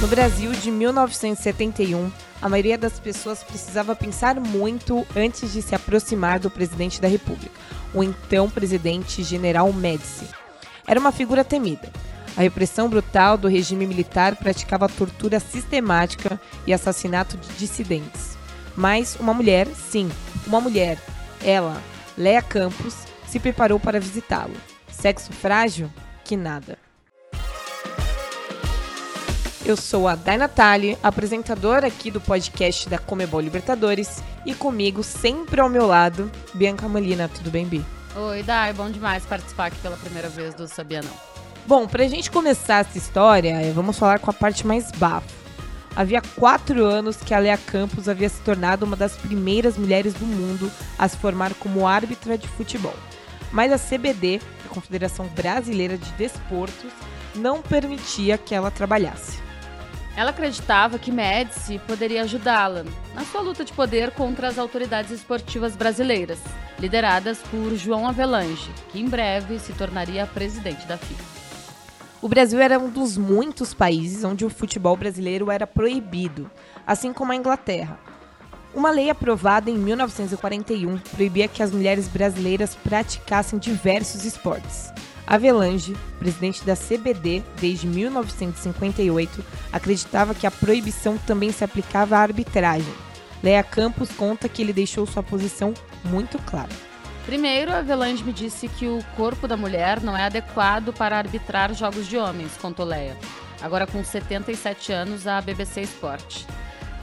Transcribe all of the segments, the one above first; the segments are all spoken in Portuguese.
No Brasil de 1971, a maioria das pessoas precisava pensar muito antes de se aproximar do presidente da República, o então presidente General Médici. Era uma figura temida. A repressão brutal do regime militar praticava tortura sistemática e assassinato de dissidentes. Mas uma mulher, sim, uma mulher, ela, Léa Campos, se preparou para visitá-lo. Sexo frágil? Que nada. Eu sou a Dai Natali, apresentadora aqui do podcast da Comebol Libertadores, e comigo, sempre ao meu lado, Bianca Molina. Tudo bem, Bi? Oi, Dai, bom demais participar aqui pela primeira vez do Sabia Não. Bom, pra gente começar essa história, eh, vamos falar com a parte mais bafo. Havia quatro anos que a Lea Campos havia se tornado uma das primeiras mulheres do mundo a se formar como árbitra de futebol. Mas a CBD, a Confederação Brasileira de Desportos, não permitia que ela trabalhasse. Ela acreditava que Médici poderia ajudá-la na sua luta de poder contra as autoridades esportivas brasileiras, lideradas por João Avelange, que em breve se tornaria presidente da FIFA. O Brasil era um dos muitos países onde o futebol brasileiro era proibido, assim como a Inglaterra. Uma lei aprovada em 1941 proibia que as mulheres brasileiras praticassem diversos esportes. Avelange, presidente da CBD desde 1958, acreditava que a proibição também se aplicava à arbitragem. Leia Campos conta que ele deixou sua posição muito clara. Primeiro, Avelange me disse que o corpo da mulher não é adequado para arbitrar jogos de homens, contou Leia. Agora com 77 anos, a BBC Sport.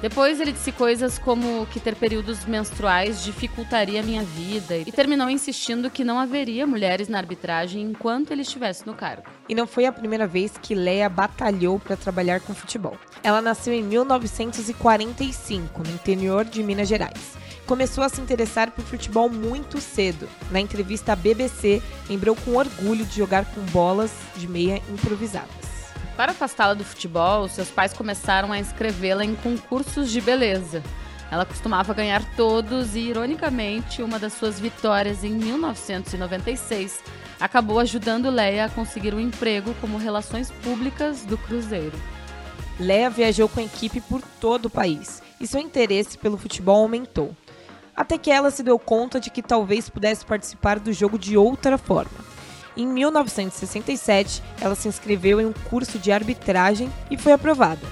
Depois ele disse coisas como que ter períodos menstruais dificultaria a minha vida e terminou insistindo que não haveria mulheres na arbitragem enquanto ele estivesse no cargo. E não foi a primeira vez que Leia batalhou para trabalhar com futebol. Ela nasceu em 1945, no interior de Minas Gerais. Começou a se interessar por futebol muito cedo. Na entrevista à BBC, lembrou com orgulho de jogar com bolas de meia improvisadas. Para afastá-la do futebol, seus pais começaram a inscrevê-la em concursos de beleza. Ela costumava ganhar todos e, ironicamente, uma das suas vitórias em 1996 acabou ajudando Leia a conseguir um emprego como Relações Públicas do Cruzeiro. Leia viajou com a equipe por todo o país e seu interesse pelo futebol aumentou. Até que ela se deu conta de que talvez pudesse participar do jogo de outra forma. Em 1967, ela se inscreveu em um curso de arbitragem e foi aprovada.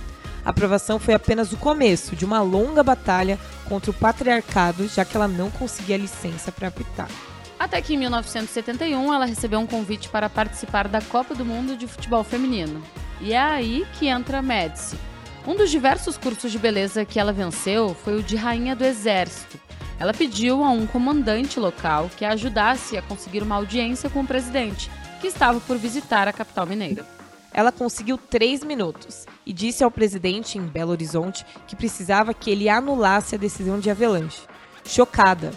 A aprovação foi apenas o começo de uma longa batalha contra o patriarcado, já que ela não conseguia licença para apitar. Até que em 1971 ela recebeu um convite para participar da Copa do Mundo de Futebol Feminino. E é aí que entra Médici. Um dos diversos cursos de beleza que ela venceu foi o de Rainha do Exército, ela pediu a um comandante local que a ajudasse a conseguir uma audiência com o presidente, que estava por visitar a capital mineira. Ela conseguiu três minutos e disse ao presidente em Belo Horizonte que precisava que ele anulasse a decisão de Avelanche. Chocada,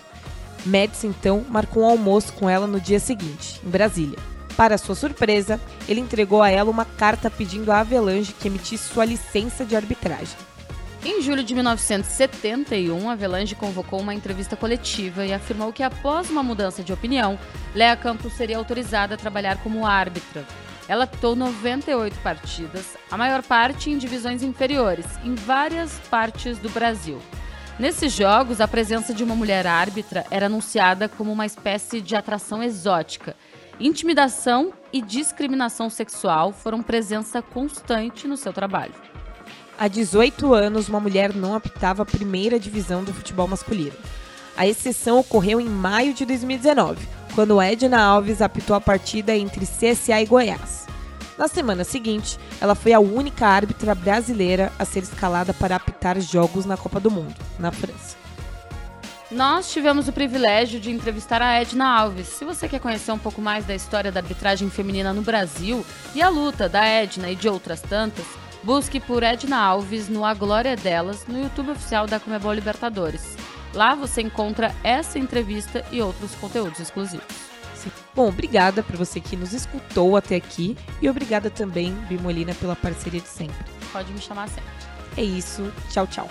Médici então marcou um almoço com ela no dia seguinte, em Brasília. Para sua surpresa, ele entregou a ela uma carta pedindo a Avelanche que emitisse sua licença de arbitragem. Em julho de 1971, Avelange convocou uma entrevista coletiva e afirmou que após uma mudança de opinião, Lea Campos seria autorizada a trabalhar como árbitra. Ela apitou 98 partidas, a maior parte em divisões inferiores, em várias partes do Brasil. Nesses jogos, a presença de uma mulher árbitra era anunciada como uma espécie de atração exótica. Intimidação e discriminação sexual foram presença constante no seu trabalho. Há 18 anos, uma mulher não apitava a primeira divisão do futebol masculino. A exceção ocorreu em maio de 2019, quando Edna Alves apitou a partida entre CSA e Goiás. Na semana seguinte, ela foi a única árbitra brasileira a ser escalada para apitar jogos na Copa do Mundo, na França. Nós tivemos o privilégio de entrevistar a Edna Alves. Se você quer conhecer um pouco mais da história da arbitragem feminina no Brasil e a luta da Edna e de outras tantas, Busque por Edna Alves no A Glória Delas no YouTube oficial da Comebol Libertadores. Lá você encontra essa entrevista e outros conteúdos exclusivos. Bom, obrigada por você que nos escutou até aqui e obrigada também, Bimolina, pela parceria de sempre. Pode me chamar sempre. É isso. Tchau, tchau.